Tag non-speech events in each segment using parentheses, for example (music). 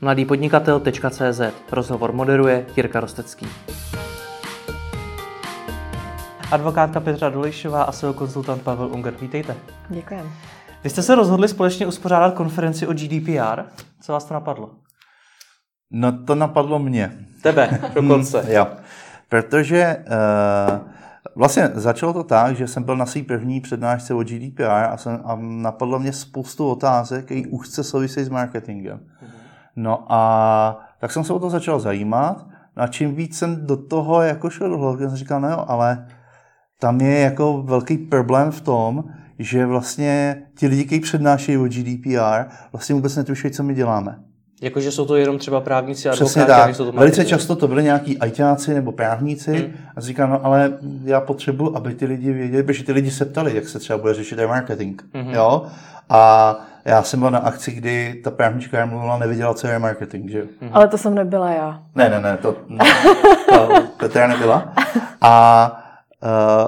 mladýpodnikatel.cz Rozhovor moderuje Jirka Rostecký. Advokátka Petra Dulišová a SEO konzultant Pavel Unger. Vítejte. Děkujeme. Vy jste se rozhodli společně uspořádat konferenci o GDPR. Co vás to napadlo? No to napadlo mě. Tebe, dokonce. Hmm, jo, protože uh, vlastně začalo to tak, že jsem byl na své první přednášce o GDPR a, jsem, a napadlo mě spoustu otázek, které úzce souvisejí s marketingem. No a tak jsem se o to začal zajímat no a čím víc jsem do toho jako šel do hloubky, jsem říkal, no jo, ale tam je jako velký problém v tom, že vlastně ti lidi, kteří přednášejí o GDPR, vlastně vůbec netuší, co my děláme. Jakože jsou to jenom třeba právníci a Přesně tak. Jsou to Velice často to byly nějaký ajťáci nebo právníci hmm. a říkám, no ale já potřebuji, aby ty lidi věděli, protože ty lidi se ptali, jak se třeba bude řešit marketing. Hmm. Jo? A já jsem byl na akci, kdy ta právnička mluvila, neviděla, co je marketing, že? Hmm. Ale to jsem nebyla já. Ne, ne, ne, to, no, to Petra nebyla. A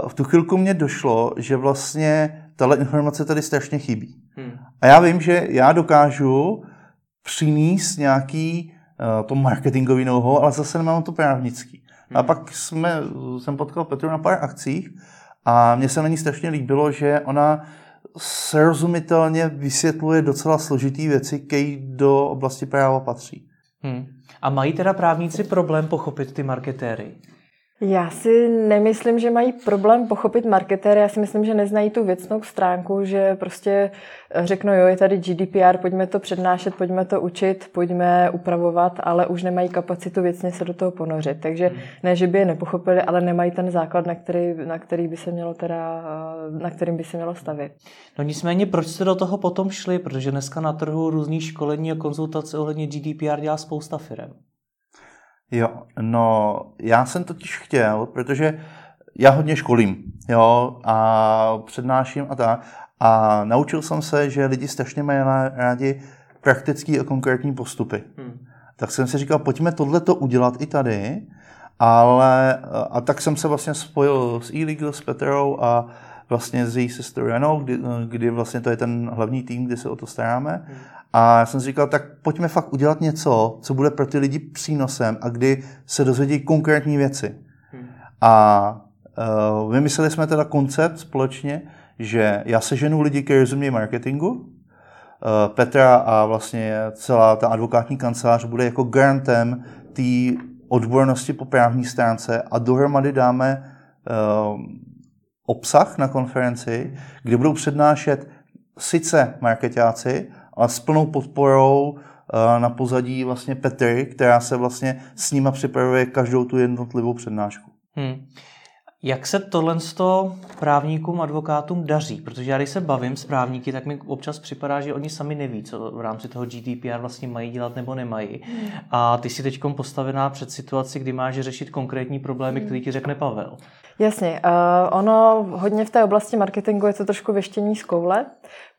uh, v tu chvilku mě došlo, že vlastně tahle informace tady strašně chybí. Hmm. A já vím, že já dokážu přinést nějaký uh, to marketingový know ale zase nemám to právnický. Hmm. A pak jsme, jsem potkal Petru na pár akcích a mně se na ní strašně líbilo, že ona srozumitelně vysvětluje docela složitý věci, které do oblasti práva patří. Hmm. A mají teda právníci problém pochopit ty marketéry? Já si nemyslím, že mají problém pochopit marketéry. Já si myslím, že neznají tu věcnou stránku, že prostě řeknou, jo, je tady GDPR, pojďme to přednášet, pojďme to učit, pojďme upravovat, ale už nemají kapacitu věcně se do toho ponořit. Takže hmm. ne, že by je nepochopili, ale nemají ten základ, na který, na který by se mělo teda, na kterým by se mělo stavit. No nicméně, proč jste do toho potom šli? Protože dneska na trhu různých školení a konzultace ohledně GDPR dělá spousta firm. Jo, no já jsem totiž chtěl, protože já hodně školím, jo, a přednáším a tak. A naučil jsem se, že lidi strašně mají rádi praktický a konkrétní postupy. Hmm. Tak jsem si říkal, pojďme tohleto udělat i tady, ale a tak jsem se vlastně spojil s e-legal, s Petrou a vlastně s její sestrou Janou, kdy, kdy vlastně to je ten hlavní tým, kdy se o to staráme. Hmm. A já jsem si říkal, tak pojďme fakt udělat něco, co bude pro ty lidi přínosem a kdy se dozvědí konkrétní věci. Hmm. A uh, vymysleli jsme teda koncept společně, že já seženu lidi, kteří rozumějí marketingu, uh, Petra a vlastně celá ta advokátní kancelář bude jako garantem té odbornosti po právní stránce a dohromady dáme obsah na konferenci, kde budou přednášet sice marketáci, ale s plnou podporou eh, na pozadí vlastně Petry, která se vlastně s nima připravuje každou tu jednotlivou přednášku. Hmm. Jak se tohle z toho právníkům, advokátům daří? Protože já když se bavím s právníky, tak mi občas připadá, že oni sami neví, co v rámci toho GDPR vlastně mají dělat nebo nemají. A ty si teď postavená před situaci, kdy máš řešit konkrétní problémy, který ti řekne Pavel. Jasně. Uh, ono hodně v té oblasti marketingu je to trošku věštění z koule,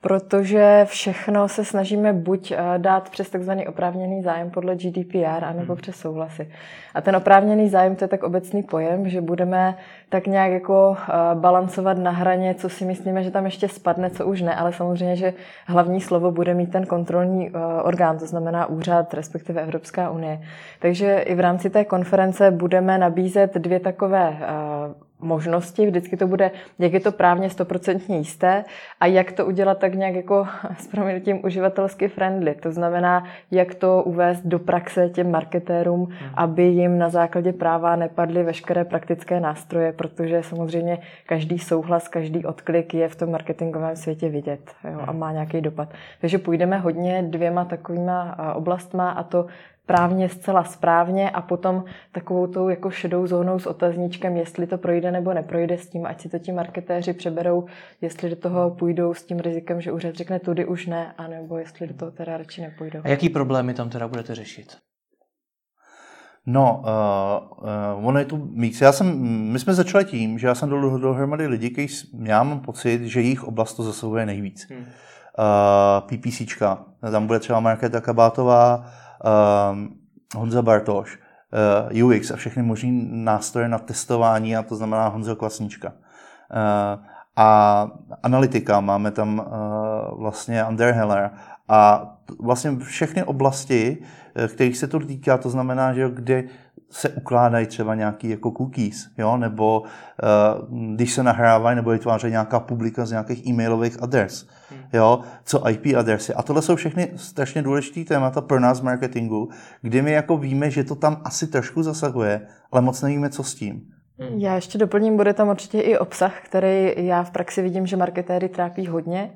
protože všechno se snažíme buď uh, dát přes takzvaný oprávněný zájem podle GDPR, anebo hmm. přes souhlasy. A ten oprávněný zájem to je tak obecný pojem, že budeme tak nějak jako uh, balancovat na hraně, co si myslíme, že tam ještě spadne, co už ne, ale samozřejmě, že hlavní slovo bude mít ten kontrolní uh, orgán, to znamená úřad, respektive Evropská unie. Takže i v rámci té konference budeme nabízet dvě takové možnosti, vždycky to bude, jak je to právně stoprocentně jisté a jak to udělat tak nějak jako (laughs) s proměnutím uživatelsky friendly. To znamená, jak to uvést do praxe těm marketérům, hmm. aby jim na základě práva nepadly veškeré praktické nástroje, protože samozřejmě každý souhlas, každý odklik je v tom marketingovém světě vidět jo, a hmm. má nějaký dopad. Takže půjdeme hodně dvěma takovýma oblastma a to právně zcela správně a potom takovou tou jako šedou zónou s otazníčkem, jestli to projde nebo neprojde s tím, ať si to ti marketéři přeberou, jestli do toho půjdou s tím rizikem, že úřad řekne tudy už ne, anebo jestli do toho teda radši nepůjdou. A jaký problémy tam teda budete řešit? No, uh, uh, ono je tu mix. Já jsem, my jsme začali tím, že já jsem do dohromady lidi, kteří já mám pocit, že jejich oblast to zasahuje nejvíc. Hmm. Uh, PPCčka, tam bude třeba Markéta Kabátová, Honza Bartoš, uh, UX a všechny možné nástroje na testování, a to znamená Honza. Uh, a analytika, máme tam uh, vlastně Heller A vlastně všechny oblasti, eh, kterých se to týká, to znamená, že kde se ukládají třeba nějaký jako cookies, jo? nebo uh, když se nahrávají nebo vytvářejí nějaká publika z nějakých e-mailových adres, hmm. jo? co IP adresy. A tohle jsou všechny strašně důležité témata pro nás v marketingu, kdy my jako víme, že to tam asi trošku zasahuje, ale moc nevíme, co s tím. Hmm. Já ještě doplním, bude tam určitě i obsah, který já v praxi vidím, že marketéry trápí hodně.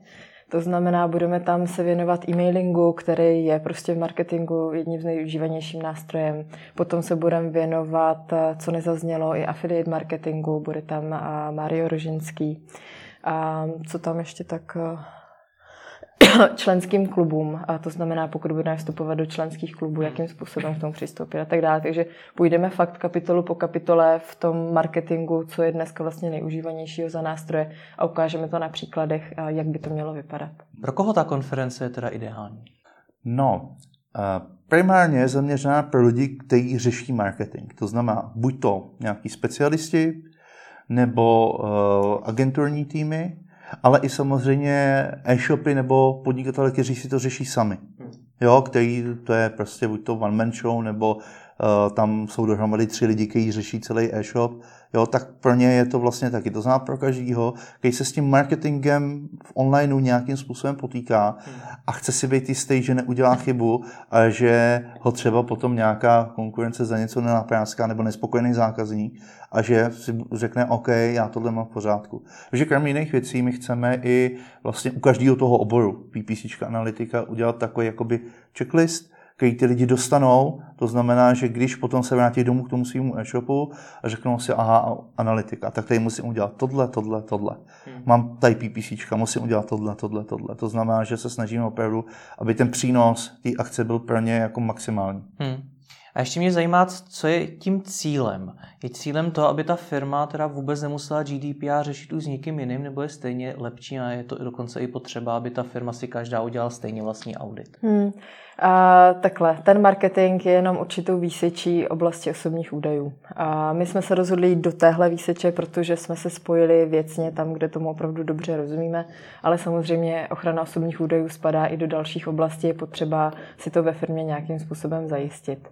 To znamená, budeme tam se věnovat e-mailingu, který je prostě v marketingu jedním z nejužívanějším nástrojem. Potom se budeme věnovat, co nezaznělo, i affiliate marketingu, bude tam Mario Rožinský. A co tam ještě tak (laughs) členským klubům, a to znamená, pokud budeme vstupovat do členských klubů, jakým způsobem k tomu přistoupit a tak dále. Takže půjdeme fakt kapitolu po kapitole v tom marketingu, co je dneska vlastně nejužívanějšího za nástroje a ukážeme to na příkladech, jak by to mělo vypadat. Pro koho ta konference je teda ideální? No, primárně je zaměřená pro lidi, kteří řeší marketing. To znamená buď to nějaký specialisti, nebo agenturní týmy, ale i samozřejmě e-shopy nebo podnikatele, kteří si to řeší sami. Hmm. Jo, který to je prostě buď to one man show, nebo uh, tam jsou dohromady tři lidi, kteří řeší celý e-shop jo, tak pro ně je to vlastně taky. To znamená pro každýho, který se s tím marketingem v onlineu nějakým způsobem potýká a chce si být jistý, že neudělá chybu a že ho třeba potom nějaká konkurence za něco nenapráska nebo nespokojený zákazník a že si řekne, OK, já tohle mám v pořádku. Takže kromě jiných věcí my chceme i vlastně u každého toho oboru PPC analytika udělat takový jakoby checklist, který ty lidi dostanou. To znamená, že když potom se vrátí domů k tomu svému e-shopu a řeknou si, aha, analytika, tak tady musím udělat tohle, tohle, tohle. Hmm. Mám tady PPC, musím udělat tohle, tohle, tohle. To znamená, že se snažíme opravdu, aby ten přínos té akce byl pro ně jako maximální. Hmm. A ještě mě zajímá, co je tím cílem. Je cílem to, aby ta firma teda vůbec nemusela GDPR řešit už s někým jiným, nebo je stejně lepší a je to dokonce i potřeba, aby ta firma si každá udělala stejně vlastní audit? Hmm. A takhle, ten marketing je jenom určitou výsečí oblasti osobních údajů. A my jsme se rozhodli jít do téhle výseče, protože jsme se spojili věcně tam, kde tomu opravdu dobře rozumíme, ale samozřejmě ochrana osobních údajů spadá i do dalších oblastí, je potřeba si to ve firmě nějakým způsobem zajistit.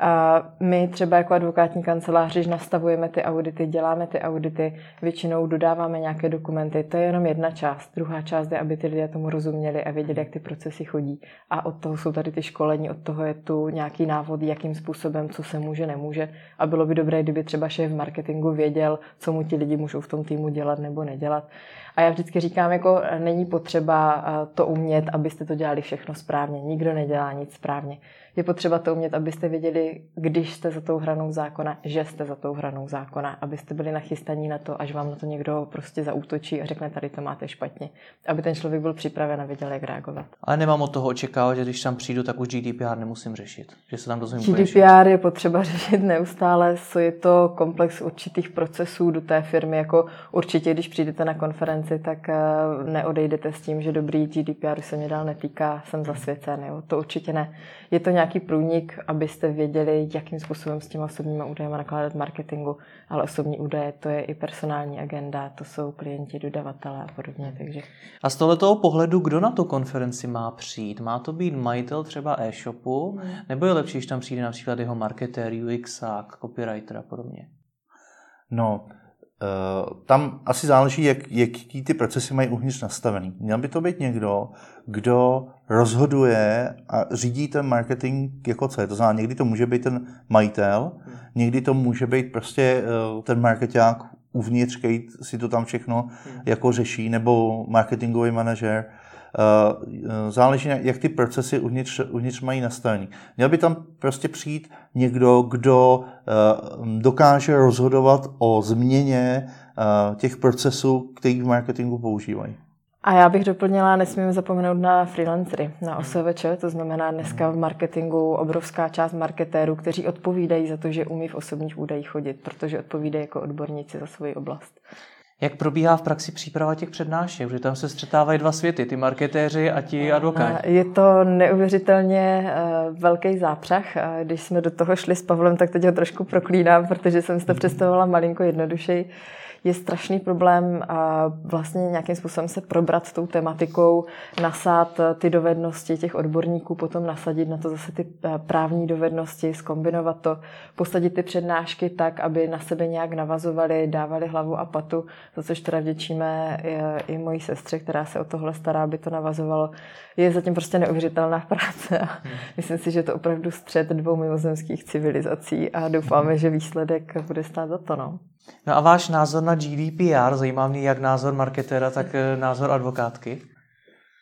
A my třeba jako advokátní kancelář, když nastavujeme ty audity, děláme ty audity, většinou dodáváme nějaké dokumenty, to je jenom jedna část. Druhá část je, aby ty lidé tomu rozuměli a věděli, jak ty procesy chodí. A od toho jsou jsou tady ty školení, od toho je tu nějaký návod, jakým způsobem, co se může, nemůže. A bylo by dobré, kdyby třeba šéf marketingu věděl, co mu ti lidi můžou v tom týmu dělat nebo nedělat. A já vždycky říkám, jako není potřeba eh, to umět, abyste to dělali všechno správně. Nikdo nedělá nic správně je potřeba to umět, abyste věděli, když jste za tou hranou zákona, že jste za tou hranou zákona, abyste byli nachystaní na to, až vám na to někdo prostě zaútočí a řekne, tady to máte špatně. Aby ten člověk byl připraven a věděl, jak reagovat. Ale nemám od toho očekávat, že když tam přijdu, tak už GDPR nemusím řešit. Že se tam dozvím GDPR je potřeba (laughs) řešit neustále, co je to komplex určitých procesů do té firmy. Jako určitě, když přijdete na konferenci, tak eh, neodejdete s tím, že dobrý GDPR se mě dál netýká, jsem zasvěcen. Jo? To určitě ne. Je to nějaký průnik, abyste věděli, jakým způsobem s těmi osobními údaji nakládat marketingu, ale osobní údaje to je i personální agenda, to jsou klienti, dodavatelé a podobně. Takže... A z tohoto pohledu, kdo na tu konferenci má přijít? Má to být majitel třeba e-shopu, hmm. nebo je lepší, když tam přijde například jeho marketér, UX, copywriter a podobně? No, tam asi záleží, jak, jaký ty procesy mají uvnitř nastavený. Měl by to být někdo, kdo rozhoduje a řídí ten marketing jako co je. To znamená, někdy to může být ten majitel, někdy to může být prostě eh, ten marketák uvnitř, který si to tam všechno jako řeší, nebo marketingový manažer. Eh, záleží, jak ty procesy uvnitř, uvnitř mají nastavení. Měl by tam prostě přijít někdo, kdo eh, dokáže rozhodovat o změně eh, těch procesů, který v marketingu používají. A já bych doplnila, nesmíme zapomenout na freelancery, na OSVČ, to znamená dneska v marketingu obrovská část marketérů, kteří odpovídají za to, že umí v osobních údajích chodit, protože odpovídají jako odborníci za svoji oblast. Jak probíhá v praxi příprava těch přednášek? Že tam se střetávají dva světy, ty marketéři a ti advokáti. Je to neuvěřitelně velký zápřah. Když jsme do toho šli s Pavlem, tak teď ho trošku proklínám, protože jsem si to představovala malinko jednodušeji je strašný problém a vlastně nějakým způsobem se probrat tou tematikou, nasát ty dovednosti těch odborníků, potom nasadit na to zase ty eh, právní dovednosti, skombinovat to, posadit ty přednášky tak, aby na sebe nějak navazovali, dávali hlavu a patu, za což teda vděčíme i mojí sestře, která se o tohle stará, aby to navazovalo. Je zatím prostě neuvěřitelná (laughs) práce a hmm. myslím si, že to opravdu střed dvou mimozemských civilizací a doufáme, že výsledek bude stát za to. No. No a váš názor na GDPR, zajímá mě jak názor marketera, tak eh, názor advokátky?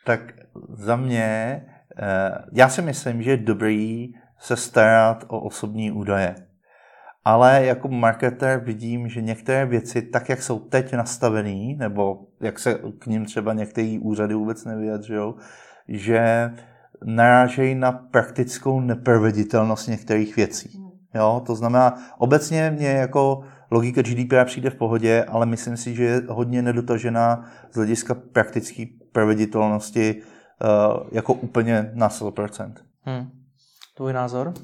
Tak za mě, eh, já si myslím, že je dobrý se starat o osobní údaje. Ale jako marketer vidím, že některé věci, tak jak jsou teď nastavené, nebo jak se k ním třeba některé úřady vůbec nevyjadřují, že narážejí na praktickou neproveditelnost některých věcí. Jo, to znamená, obecně mě jako logika GDPR přijde v pohodě, ale myslím si, že je hodně nedotažená z hlediska praktické proveditelnosti uh, jako úplně na 100%. Hmm. Tvůj názor?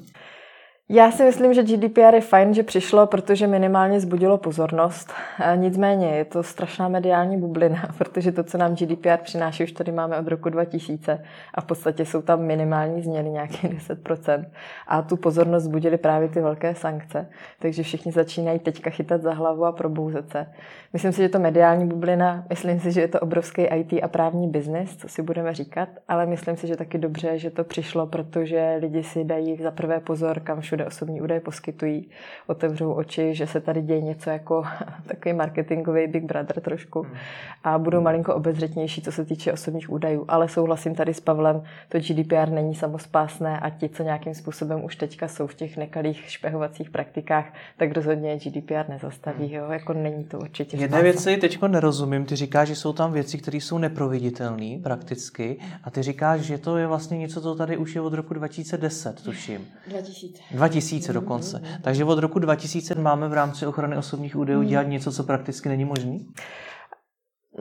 Já si myslím, že GDPR je fajn, že přišlo, protože minimálně zbudilo pozornost. Nicméně je to strašná mediální bublina, (laughs) protože to, co nám GDPR přináší, už tady máme od roku 2000 a v podstatě jsou tam minimální změny, nějaké 10%. (laughs) A tu pozornost zbudili právě ty velké sankce, takže všichni začínají teďka chytat za hlavu a probouzet se. Myslím si, že to mediální bublina, myslím si, že je to obrovský IT a právní biznis, co si budeme říkat, ale myslím si, že taky dobře, že to přišlo, protože lidi si dají za prvé pozor, kam všude osobní údaje poskytují, otevřou oči, že se tady děje něco jako (laughs) takový marketingový Big Brother trošku hmm. a budou malinko obezřetnější, co se týče osobních údajů. Ale souhlasím tady s Pavlem, to GDPR není samospásné a ti, co nějakým způsobem už teďka jsou v těch nekalých špehovacích praktikách, tak rozhodně GDPR nezastaví. Jo? Jako není to určitě Jedné věci teď nerozumím. Ty říkáš, že jsou tam věci, které jsou neproveditelné prakticky a ty říkáš, že to je vlastně něco, co tady už je od roku 2010, tuším. 2000. 2000 dokonce. Takže od roku 2000 máme v rámci ochrany osobních údajů dělat něco, co prakticky není možné?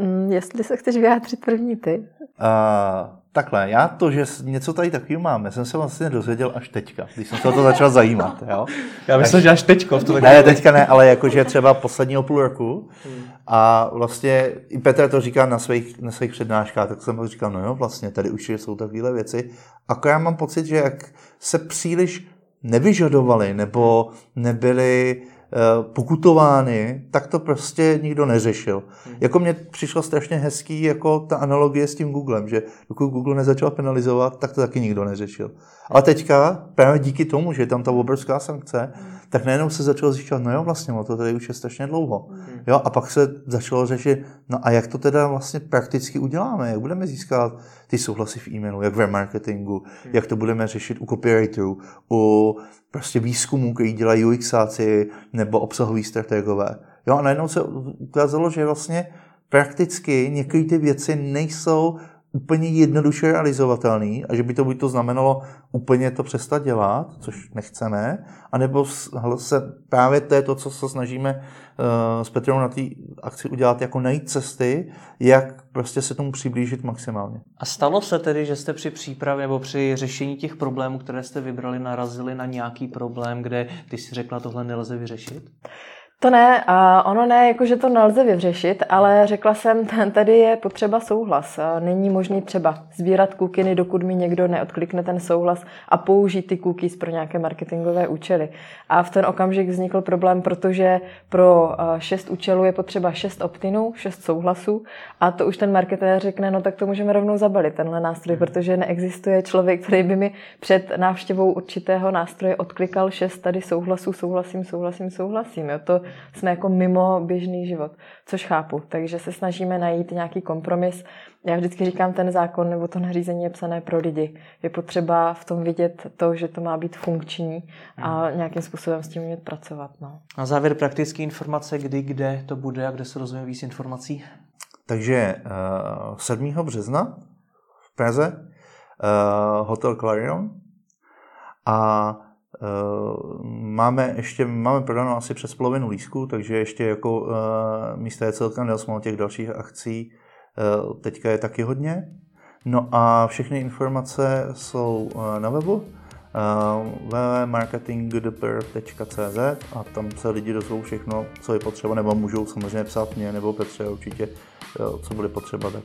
Mm, jestli se chceš vyjádřit první ty. Uh, takhle, já to, že něco tady takového máme, jsem se vlastně dozvěděl až teďka, když jsem se o to začal zajímat. Jo? Já myslím, že až teďko. V to ne, teďka ne, ale jakože třeba posledního půl roku. Hmm. A vlastně i Petr to říká na svých, na svých přednáškách, tak jsem mu říkal, no jo, vlastně tady už jsou takovéhle věci. A já mám pocit, že jak se příliš nevyžadovali nebo nebyli Eh, pokutovány, tak to prostě nikdo neřešil. Hmm. Jako mně přišlo strašně hezký jako ta analogie s tím Googlem, že dokud Google nezačal penalizovat, tak to taky nikdo neřešil. Ale teďka, právě díky tomu, že je tam ta obrovská sankce, hmm. tak najednou se začalo zjišťovat, no jo, vlastně, to tady už je strašně dlouho. Hmm. Jo, a pak se začalo řešit, no a jak to teda vlastně prakticky uděláme, jak budeme získat ty souhlasy v e-mailu, jak v marketingu, jak to budeme řešit u copywriterů, u prostě výzkumů, který dělají UXáci nebo obsahoví strategové. Jo, a najednou se ukázalo, že vlastně prakticky některé ty věci nejsou úplně jednoduše realizovatelný a že by to buď to znamenalo úplně to přestat dělat, což nechceme, anebo se právě to je to, co se snažíme uh, s Petrou na té akci udělat, jako najít cesty, jak prostě se tomu přiblížit maximálně. A stalo se tedy, že jste při přípravě nebo při řešení těch problémů, které jste vybrali, narazili na nějaký problém, kde ty si řekla, tohle nelze vyřešit? To ne, a ono ne, jakože to nelze vyřešit, ale řekla jsem, (laughs) tady je potřeba souhlas. Není možný třeba sbírat kukiny, dokud mi někdo neodklikne ten souhlas a použít ty cookies pro nějaké marketingové účely. A v ten okamžik vznikl problém, protože pro šest účelů je potřeba šest optinů, šest souhlasů a to už ten marketér řekne, no tak to můžeme rovnou zabalit, tenhle nástroj, hmm. protože neexistuje člověk, který by mi před návštěvou určitého nástroje odklikal šest tady souhlasů, souhlasím, souhlasím, souhlasím. Jo, to jsme jako mimo běžný život, což chápu. Takže se snažíme najít nějaký kompromis. Já vždycky říkám, ten zákon nebo to nařízení je psané pro lidi. Je potřeba v tom vidět to, že to má být funkční a hmm. nějakým způsobem s tím umět pracovat. No. Na závěr praktické informace, kdy, kde to bude a kde se rozvíjí víc informací? Takže uh, 7. března v Praze uh, Hotel Clarion a máme ještě máme prodáno asi přes polovinu lísku, takže ještě jako uh, místa je celkem dost těch dalších akcí. Uh, teďka je taky hodně. No a všechny informace jsou uh, na webu uh, www.marketinggdpr.cz a tam se lidi dozvou všechno, co je potřeba, nebo můžou samozřejmě psát mě nebo Petře určitě, co bude potřeba, tak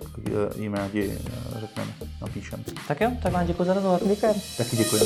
jim rádi řekneme, napíšeme. Tak jo, tak vám děkuji za rozhovor. Děkuji. Taky děkuji.